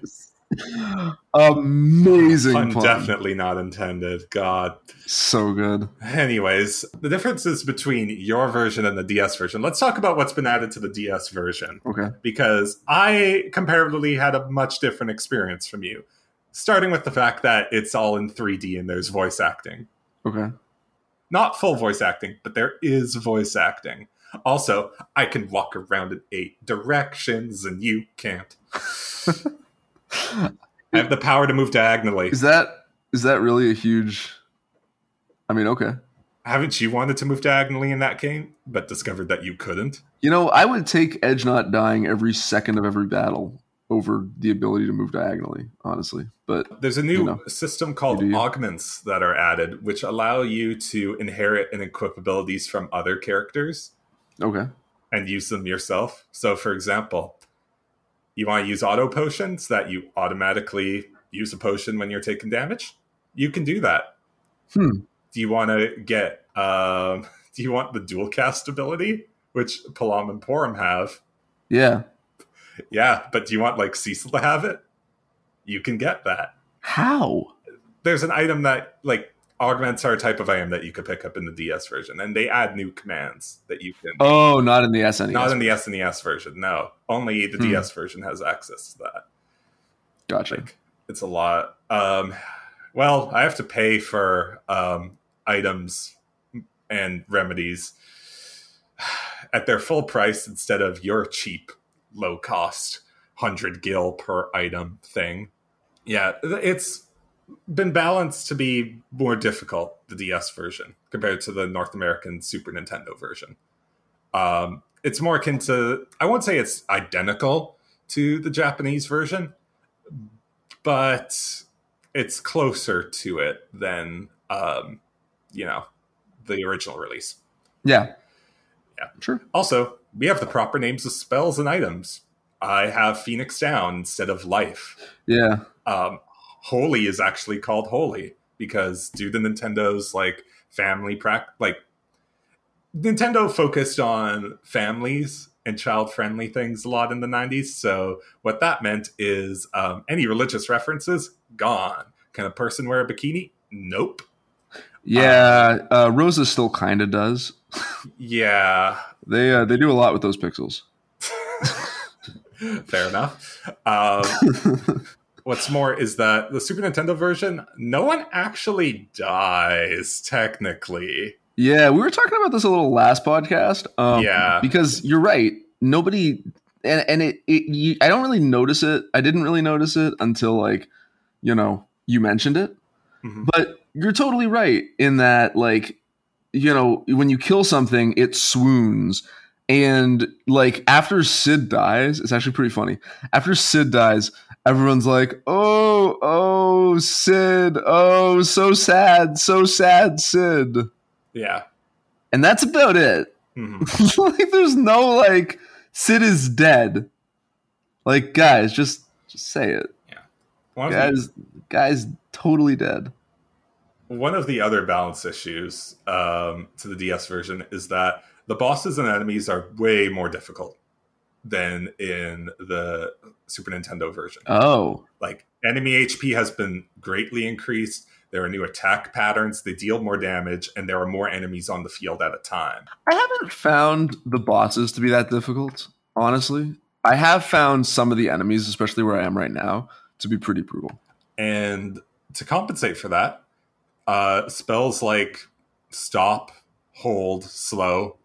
Amazing Pun pun. definitely not intended. God. So good. Anyways, the differences between your version and the DS version. Let's talk about what's been added to the DS version Okay. because I comparatively had a much different experience from you. Starting with the fact that it's all in 3D and there's voice acting. Okay. Not full voice acting, but there is voice acting. Also, I can walk around in eight directions and you can't. [LAUGHS] I have the power to move diagonally. Is that is that really a huge? I mean, okay. Haven't you wanted to move diagonally in that game, but discovered that you couldn't? You know, I would take Edge not dying every second of every battle over the ability to move diagonally, honestly. But There's a new You know. system called You do you. augments that are added, which allow you to inherit and equip abilities from other characters okay. and use them yourself. So, for example, you want to use auto potions that you automatically use a potion when you're taking damage. You can do that. Hmm. Do you want to get? Um, [LAUGHS] do you want the dual cast ability, which Palom and Porom have? Yeah. Yeah, but do you want like Cecil to have it? You can get that. How? There's an item that like augments our type of item that you could pick up in the DS version, and they add new commands that you can. Oh, not in the SNES. Not in the SNES version, no. Only the Hmm. DS version has access to that. Gotcha. Like, it's a lot. Um, well, I have to pay for um, items and remedies [SIGHS] at their full price instead of your cheap, low cost, 100 gil per item thing. Yeah, it's been balanced to be more difficult, the DS version, compared to the North American Super Nintendo version. Um, it's more akin to, I won't say it's identical to the Japanese version, but it's closer to it than, um, you know, the original release. Yeah. Yeah. Sure. Also, we have the proper names of spells and items. I have Phoenix Down instead of Life. Yeah. Um, Holy is actually called Holy because due to Nintendo's like family prac like Nintendo focused on families and child friendly things a lot in the 90s. So what that meant is um, any religious references gone. Can a person wear a bikini? Nope. Yeah. Uh, Rosa still kind of does. [LAUGHS] Yeah, They uh, they do a lot with those pixels. [LAUGHS] fair enough. Um, [LAUGHS] what's more is that the Super Nintendo version, no one actually dies technically. Yeah, we were talking about this a little last podcast. Um, Yeah. because you're right. Nobody, and and it, it you, I don't really notice it. I didn't really notice it until like, you know, you mentioned it. Mhm. But you're totally right in that, like, you know, when you kill something, it swoons. And like after Cid dies, it's actually pretty funny. After Cid dies, everyone's like, "Oh, oh, Cid! Oh, so sad, so sad, Cid." Yeah. And that's about it. Mhm. [LAUGHS] like, there's no like Cid is dead. Like, guys, just just say it. One of the- Guys, guys, totally dead. One of the other balance issues um, to the DS version is that the bosses and enemies are way more difficult than in the Super Nintendo version. Oh, Like enemy HP has been greatly increased. There are new attack patterns. They deal more damage, and there are more enemies on the field at a time. I haven't found the bosses to be that difficult. Honestly, I have found some of the enemies, especially where I am right now, to be pretty brutal. And to compensate for that, uh, spells like stop, hold, slow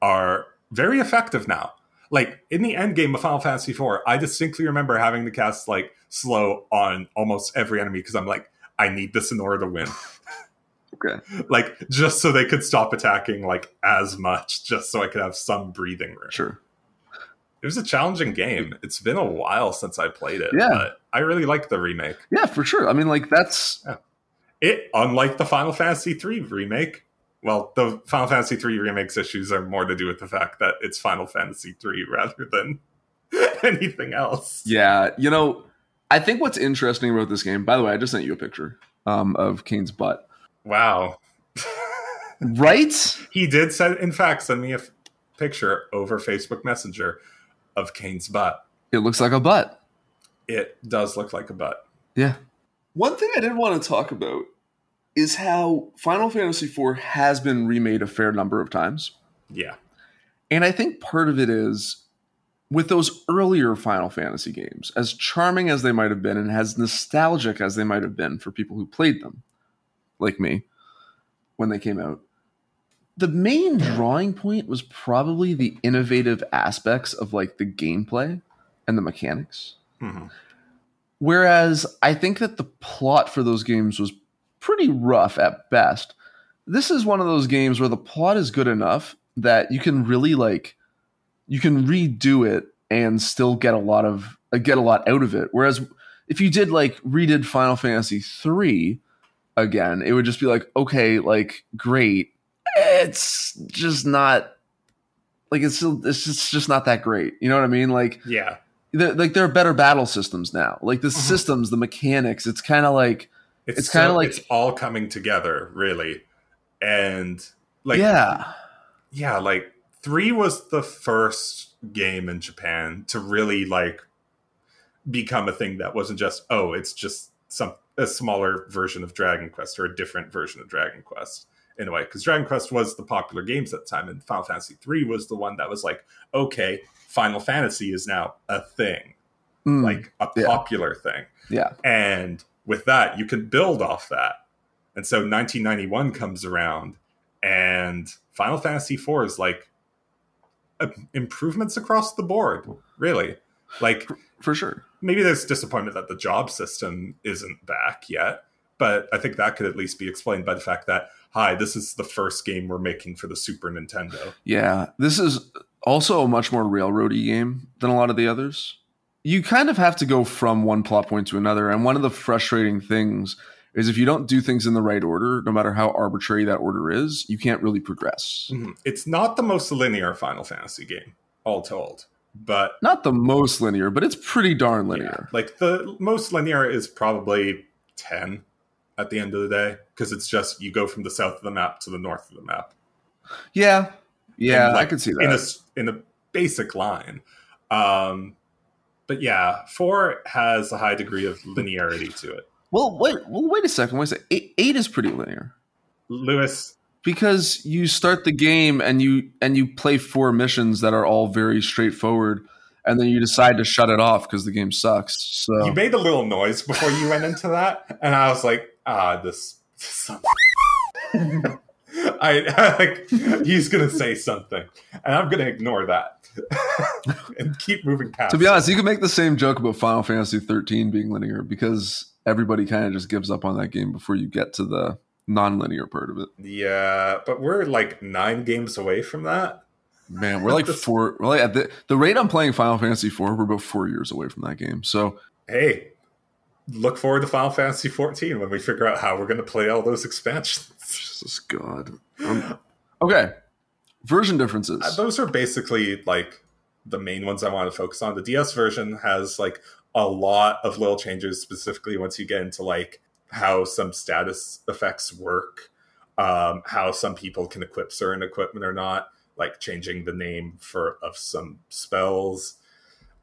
are very effective now. Like in the end game of Final Fantasy IV, I distinctly remember having to cast like slow on almost every enemy because I'm like, I need this in order to win. [LAUGHS] Okay. like just so they could stop attacking like as much, just so I could have some breathing room. Sure. It was a challenging game. It's been a while since I played it, Yeah. but I really like the remake. Yeah, for sure. I mean, like that's It, unlike the Final Fantasy III remake, well, the Final Fantasy III remake's issues are more to do with the fact that it's Final Fantasy III [LAUGHS] rather than [LAUGHS] anything else. yeah. You know, I think what's interesting about this game. By the way, I just sent you a picture um, of Kain's butt. Wow. [LAUGHS] Right? he did send, in fact, send me a f- picture over Facebook Messenger of Kain's butt. It looks like a butt. it does look like a butt. Yeah. One thing I did want to talk about is how Final Fantasy IV has been remade a fair number of times. Yeah. And I think part of it is with those earlier Final Fantasy games, as charming as they might have been and as nostalgic as they might have been for people who played them, like me, when they came out, the main drawing point was probably the innovative aspects of like the gameplay and the mechanics. Mhm. Whereas I think that the plot for those games was pretty rough at best. This is one of those games where the plot is good enough that you can really like you can redo it and still get a lot of uh, get a lot out of it. Whereas if you did like redid Final Fantasy 3 again, it would just be like okay, like great. It's just not like it's still it's just, it's just not that great. You know what I mean? Like Yeah. there, like there are better battle systems now. Like the Mhm. systems, the mechanics. It's kind of like It's, It's kinda so- like- it's all coming together, really. And like yeah, yeah, like three was the first game in Japan to really like become a thing that wasn't just oh, it's just some a smaller version of Dragon Quest or a different version of Dragon Quest in a way. Because Dragon Quest was the popular games at the time, and Final Fantasy three was the one that was like, okay, Final Fantasy is now a thing, Mm, like a yeah. popular thing. yeah, And with that, you can build off that. And so 1991 comes around, and Final Fantasy IV is like uh, improvements across the board, really. Like for sure. maybe there's disappointment that the job system isn't back yet, but I think that could at least be explained by the fact that, hi, this is the first game we're making for the Super Nintendo. Yeah, this is also a much more railroady game than a lot of the others. You kind of have to go from one plot point to another, and one of the frustrating things is if you don't do things in the right order, no matter how arbitrary that order is, you can't really progress. Mhm. It's not the most linear Final Fantasy game, all told, but Not the most linear, but it's pretty darn linear. Yeah. Like the most linear is probably 10 at the end of the day because it's just you go from the south of the map to the north of the map Yeah, yeah, And, I like, could see in a that. in a basic line. Um, but yeah, four has a high degree of linearity to it. Well, wait, well, wait a second. Wait a second. Eight, eight is pretty linear. Lewis, because you start the game and you and you play four missions that are all very straightforward and then you decide to shut it off because the game sucks so you made a little noise before you went into that, and I was like, ah, this. Something. [LAUGHS] I, I [LAUGHS] like he's gonna say something, and I'm gonna ignore that [LAUGHS] and keep moving past. to be honest you can make the same joke about final fantasy 13 being linear because everybody kind of just gives up on that game before you get to the non-linear part of it Yeah, but we're like nine games away from that. man we're like [LAUGHS] four we're like at the, the rate i'm playing final fantasy 4 we're about four years away from that game so Hey, look forward to Final Fantasy 14 when we figure out how we're going to play all those expansions. jesus god Um, okay version differences Uh, those are basically like the main ones I want to focus on. The DS version has like a lot of little changes, specifically once you get into like how some status effects work, um, how some people can equip certain equipment or not, like changing the name for of some spells,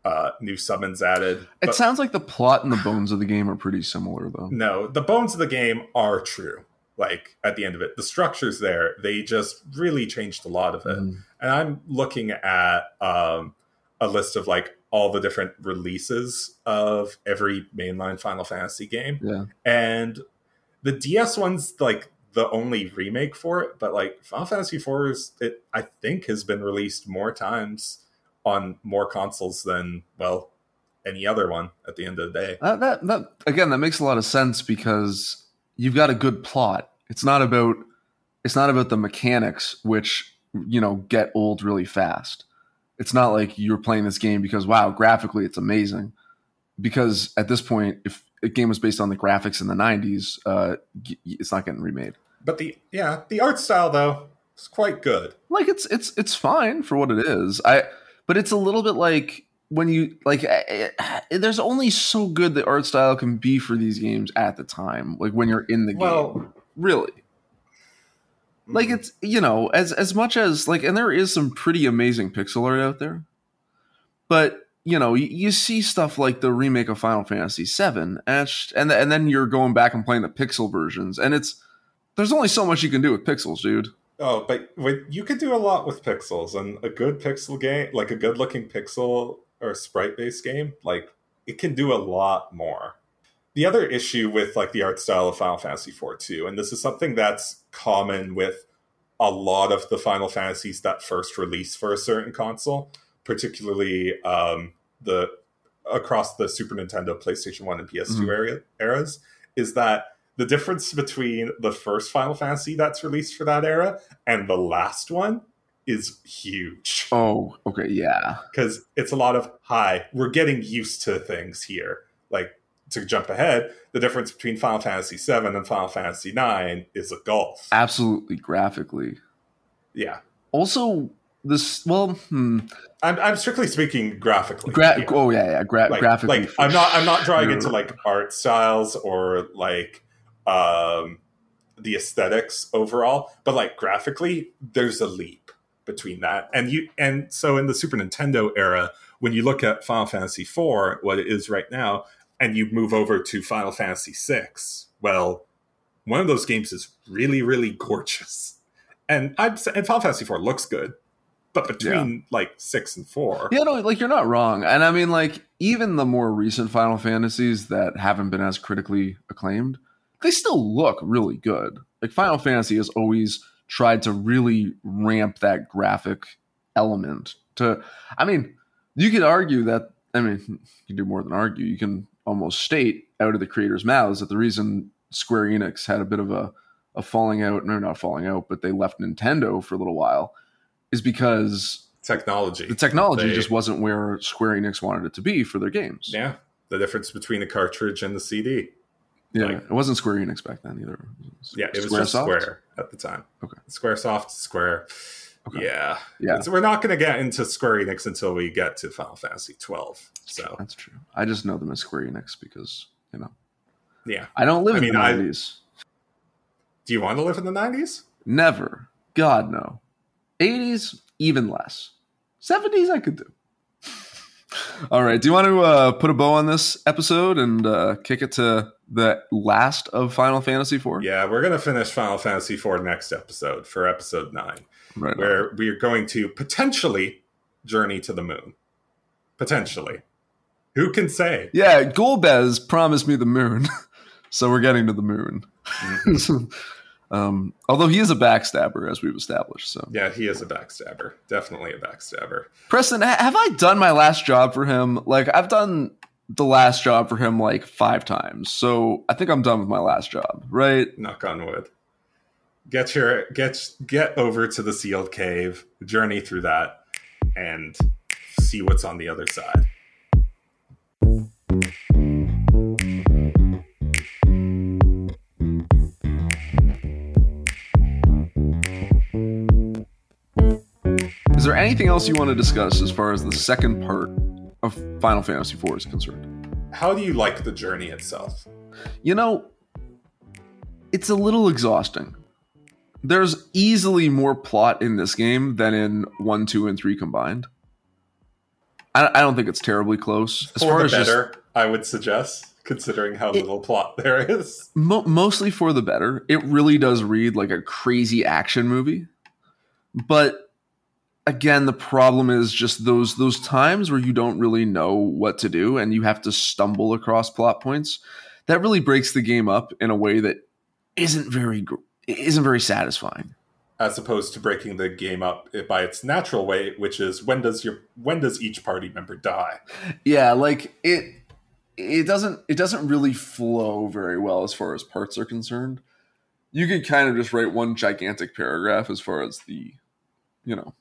uh, new summons added. it But- sounds like the plot and the bones of the game are pretty similar though No, the bones of the game are true. Like at the end of it, the structure's there. They just really changed a lot of it. Mm. And I'm looking at um, a list of like all the different releases of every mainline Final Fantasy game, yeah and the DS one's like the only remake for it. But like Final Fantasy IV is, it I think has been released more times on more consoles than well any other one. At the end of the day, That, that that again that makes a lot of sense because you've got a good plot. It's not about it's not about the mechanics which you know get old really fast. It's not like you're playing this game because wow, graphically it's amazing. Because at this point, if a game was based on the graphics in the '90s, uh, it's not getting remade. but the yeah the art style though is quite good. Like it's it's it's fine for what it is. I but it's a little bit like when you like eh, eh, there's only so good the art style can be for these games at the time. Like when you're in the game, Well, really. Like it's you know as as much as like and there is some pretty amazing pixel art out there, but you know, you, you see stuff like the remake of Final Fantasy VII, and it's- and and then you're going back and playing the pixel versions, and it's there's only so much you can do with pixels, dude. Oh, but you could do a lot with pixels, and a good pixel game, like a good looking pixel or a sprite based game, like it can do a lot more. The other issue with like the art style of Final Fantasy IV too, and this is something that's common with a lot of the Final Fantasies that first release for a certain console, particularly um, the across the Super Nintendo, PlayStation One, and PS2 Mhm. area, eras, is that the difference between the first Final Fantasy that's released for that era and the last one is huge. [LAUGHS] Oh, okay, yeah, because it's a lot of hi we're getting used to things here. Like to jump ahead the difference between final fantasy 7 and final fantasy 9 is a gulf absolutely graphically. yeah. Also, this well, hmm, i'm, I'm strictly speaking graphically. Gra- oh yeah, yeah, gra- like, graphically. like i'm not i'm not drawing sure. into like art styles or like um the aesthetics overall but like graphically there's a leap between that and you and so in the super nintendo era when you look at final fantasy 4 what it is right now and you move over to final fantasy 6 well one of those games is really really gorgeous and i'd say and final fantasy 4 looks good but between like 6 and 4 Yeah, no, like you're not wrong. And I mean, like, even the more recent Final Fantasies that haven't been as critically acclaimed, they still look really good. Like, Final Fantasy is always tried to really ramp that graphic element to, I mean, you could argue that, I mean, you can do more than argue. You can almost state out of the creators' mouths that the reason Square Enix had a bit of a, a falling out, no, not falling out, but they left Nintendo for a little while is because technology the technology They- just wasn't where Square Enix wanted it to be for their games. Yeah, the difference between the cartridge and the CD. Yeah, Like- it wasn't Square Enix back then either. Yeah, it was just Squaresoft? Square at the time. Okay. SquareSoft, Square. Okay. Yeah, Yeah, So we're not going to get into Square Enix until we get to Final Fantasy 12. So that's true. I just know them as Square Enix because you know yeah, I don't live I in mean, the I- nineties. do you want to live in the 90s? Never. God no. Eighties, even less. Seventies, I could do. All right. Do you want to uh, put a bow on this episode and uh, kick it to the last of Final Fantasy IV? Yeah, we're going to finish Final Fantasy 4 next episode for episode 9, Right. on. where we are going to potentially journey to the moon. Potentially. Who can say? Yeah, Golbez promised me the moon, [LAUGHS] so we're getting to the moon. [LAUGHS] um, although he is a backstabber, as we've established. So, Yeah, he is a backstabber. Definitely a backstabber. Preston, have I done my last job for him? Like, I've done the last job for him like five times, so I think I'm done with my last job, right? knock on wood get your get get over to the sealed cave journey through that and see what's on the other side Is there anything else you want to discuss as far as the second part of Final Fantasy IV is concerned? how do you like the journey itself You know, it's a little exhausting. There's easily more plot in this game than in 1, 2, and 3 combined. I, I don't think it's terribly close. As for far the as just better i would suggest considering how little plot [LAUGHS] there is mo- mostly for the better. It really does read like a crazy action movie. But again, the problem is just those those times where you don't really know what to do and you have to stumble across plot points. That really breaks the game up in a way that isn't very isn't very satisfying. as opposed to breaking the game up by its natural way which is when does your when does each party member die Yeah, like it it doesn't it doesn't really flow very well as far as parts are concerned. You could kind of just write one gigantic paragraph as far as the you know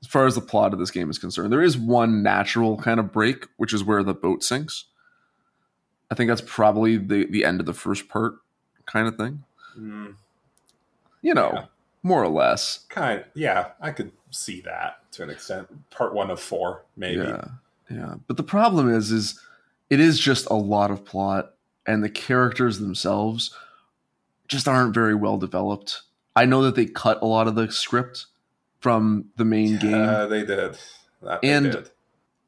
as far as the plot of this game is concerned. There is one natural kind of break, which is where the boat sinks. I think that's probably the the end of the first part kind of thing. Hmm, You know, Yeah. more or less. kind yeah i could see that to an extent part one of four maybe Yeah, yeah. But the problem is, is it is just a lot of plot, and the characters themselves just aren't very well developed. I know that they cut a lot of the script from the main game, they did. That they And- did.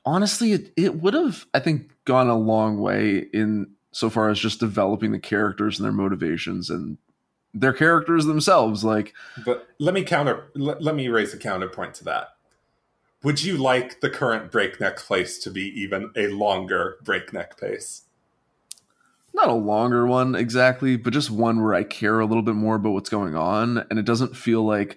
honestly, it, it would have, I think, gone a long way in so far as just developing the characters and their motivations and their characters themselves. Like, but let me counter. Let, let me raise a counterpoint to that. Would you like the current breakneck pace to be even a longer breakneck pace? Not a longer one exactly, but just one where I care a little bit more about what's going on, and it doesn't feel like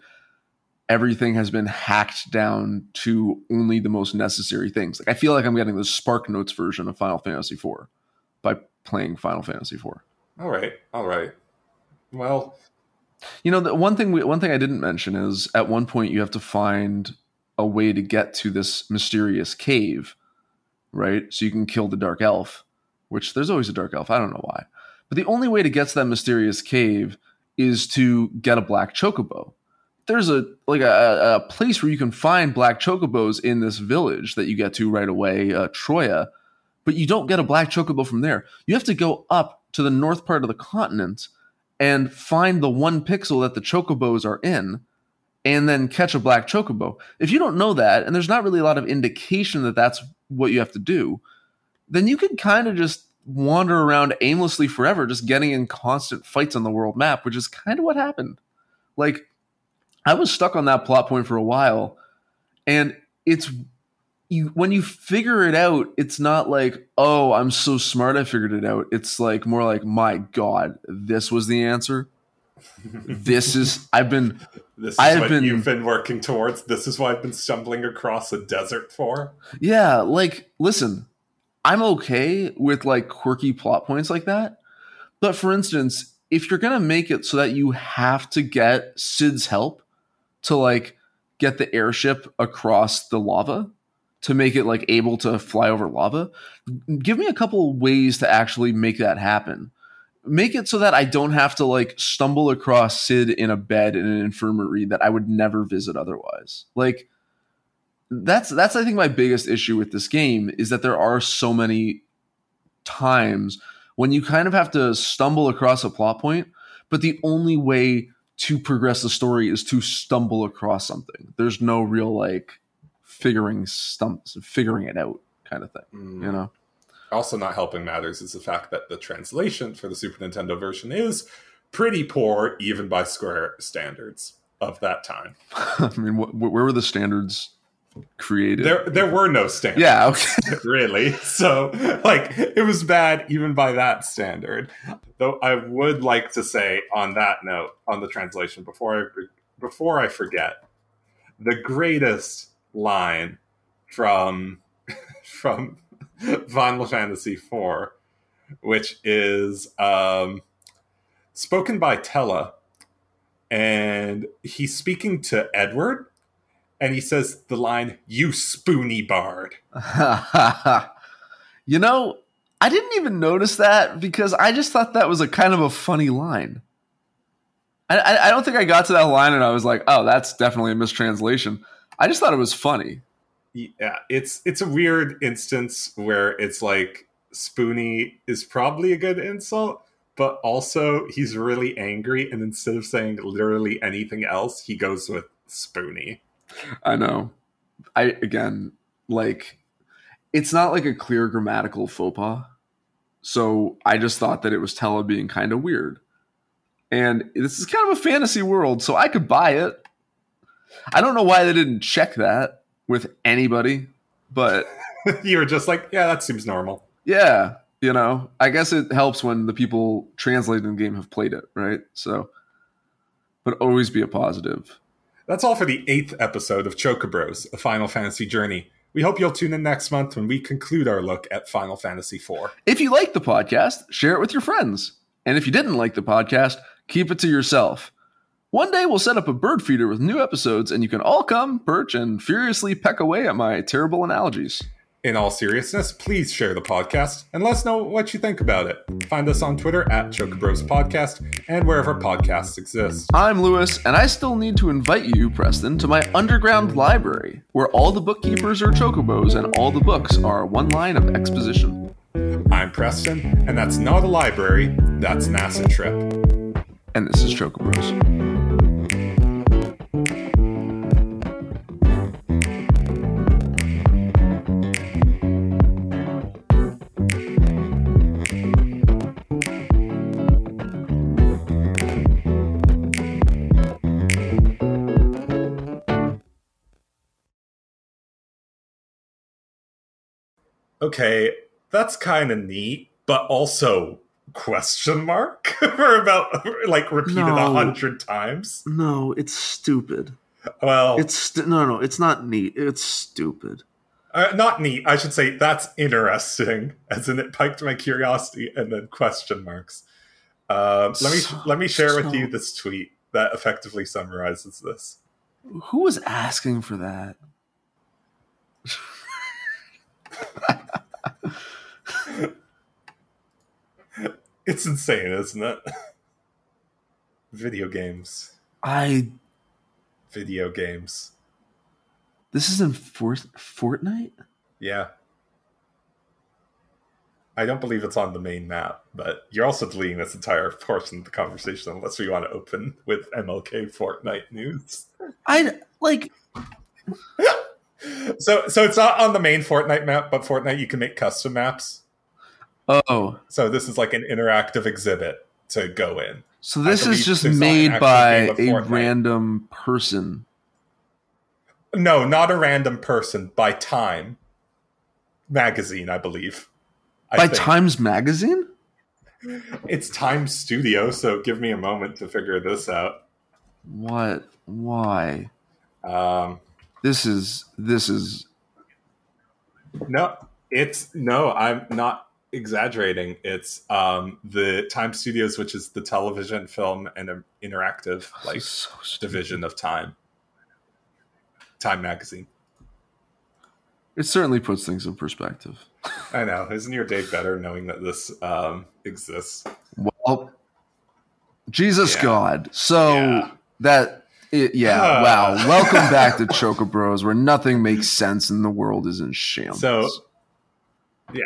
everything has been hacked down to only the most necessary things. Like I feel like I'm getting the Spark Notes version of Final Fantasy IV by playing Final Fantasy IV. All right, all right. Well, you know, the one thing we, one thing I didn't mention is at one point you have to find a way to get to this mysterious cave, right? So you can kill the dark elf, which there's always a dark elf. I don't know why. But the only way to get to that mysterious cave is to get a black chocobo there's a like a, a, place where you can find black chocobos in this village that you get to right away, uh, Troya, but you don't get a black chocobo from there. You have to go up to the north part of the continent and find the one pixel that the chocobos are in and then catch a black chocobo. If you don't know that, and there's not really a lot of indication that that's what you have to do, then you can kind of just wander around aimlessly forever, just getting in constant fights on the world map, which is kind of what happened. Like, I was stuck on that plot point for a while, and it's you when you figure it out, it's not like, oh, I'm so smart, I figured it out. It's like more like, my God, this was the answer. this is I've been [LAUGHS] this is I've what been, you've been working towards. This is what I've been stumbling across a desert for. Yeah, like listen, I'm okay with like quirky plot points like that. But for instance, if you're gonna make it so that you have to get Cid's help, to like get the airship across the lava to make it like able to fly over lava. Give me a couple ways to actually make that happen. Make it so that I don't have to like stumble across Cid in a bed in an infirmary that I would never visit otherwise. Like that's that's I think my biggest issue with this game is that there are so many times when you kind of have to stumble across a plot point, but the only way to progress the story is to stumble across something. There's no real like figuring stumps, figuring it out kind of thing. Mm. You know. Also, not helping matters is the fact that the translation for the Super Nintendo version is pretty poor, even by Square standards of that time. [LAUGHS] I mean, wh- where were the standards created. There, there were no standards. Yeah, okay. [LAUGHS] really. So, like, it was bad even by that standard. Though I would like to say on that note, on the translation, before I before I forget, the greatest line from [LAUGHS] from Final Fantasy IV, which is um, spoken by Tellah, and he's speaking to Edward and he says the line, You spoony bard. [LAUGHS] you know, I didn't even notice that because I just thought that was a kind of a funny line. I, I, don't think I got to that line and I was like, oh, that's definitely a mistranslation. I just thought it was funny. Yeah, it's it's a weird instance where it's like spoony is probably a good insult, but also he's really angry, and instead of saying literally anything else, he goes with spoony. I know. I again like it's not like a clear grammatical faux pas. So I just thought that it was Tellah being kind of weird. And this is kind of a fantasy world, so I could buy it. I don't know why they didn't check that with anybody, but [LAUGHS] you were just like, yeah, that seems normal. Yeah, you know, I guess it helps when the people translating the game have played it, right? So, but always be a positive. That's all for the eighth episode of Chocobros, a Final Fantasy journey. We hope you'll tune in next month when we conclude our look at Final Fantasy IV. If you like the podcast, share it with your friends. And if you didn't like the podcast, keep it to yourself. One day we'll set up a bird feeder with new episodes, and you can all come, perch, and furiously peck away at my terrible analogies. In all seriousness, please share the podcast and let us know what you think about it. Find us on Twitter at Chocobros Podcast and wherever podcasts exist. I'm Lewis, and I still need to invite you, Preston, to my underground library, where all the bookkeepers are chocobos and all the books are one line of exposition. I'm Preston, and that's not a library, that's an acid trip. And this is Chocobros. Okay, that's kind of neat, but also question mark [LAUGHS] for about like repeated a No. hundred times. No, it's stupid. Well, It's st- no, no, it's not neat. It's stupid. uh, not neat. I should say that's interesting, as in it piqued my curiosity, and then question marks. Um, let me So- let me share with you this tweet that effectively summarizes this. Who was asking for that? [LAUGHS] It's insane, isn't it? Video games. I. Video games. This is in Fort- Fortnite. Yeah. I don't believe it's on the main map, but you're also deleting this entire portion of the conversation unless we want to open with MLK Fortnite news. I like. So so it's not on the main Fortnite map, but Fortnite you can make custom maps. Oh, So this is like an interactive exhibit to go in. so this is just there's not an made by a Fortnite. random person. No, not a random person by Time magazine, I believe. I by think. Times Magazine. It's Time Studio, so give me a moment to figure this out. What? Why? Um, This is this is no, it's no, I'm not exaggerating. It's um, the Time Studios, which is the television, film, and um, interactive like so division of Time. Time Magazine. It certainly puts things in perspective. I know. Isn't your day better knowing that this um, exists? Well, Jesus Yeah. God. So Yeah. that it, yeah, Ah. wow. [LAUGHS] Welcome back to Choco Bros, where nothing makes sense and the world is in shambles. So- Yeah.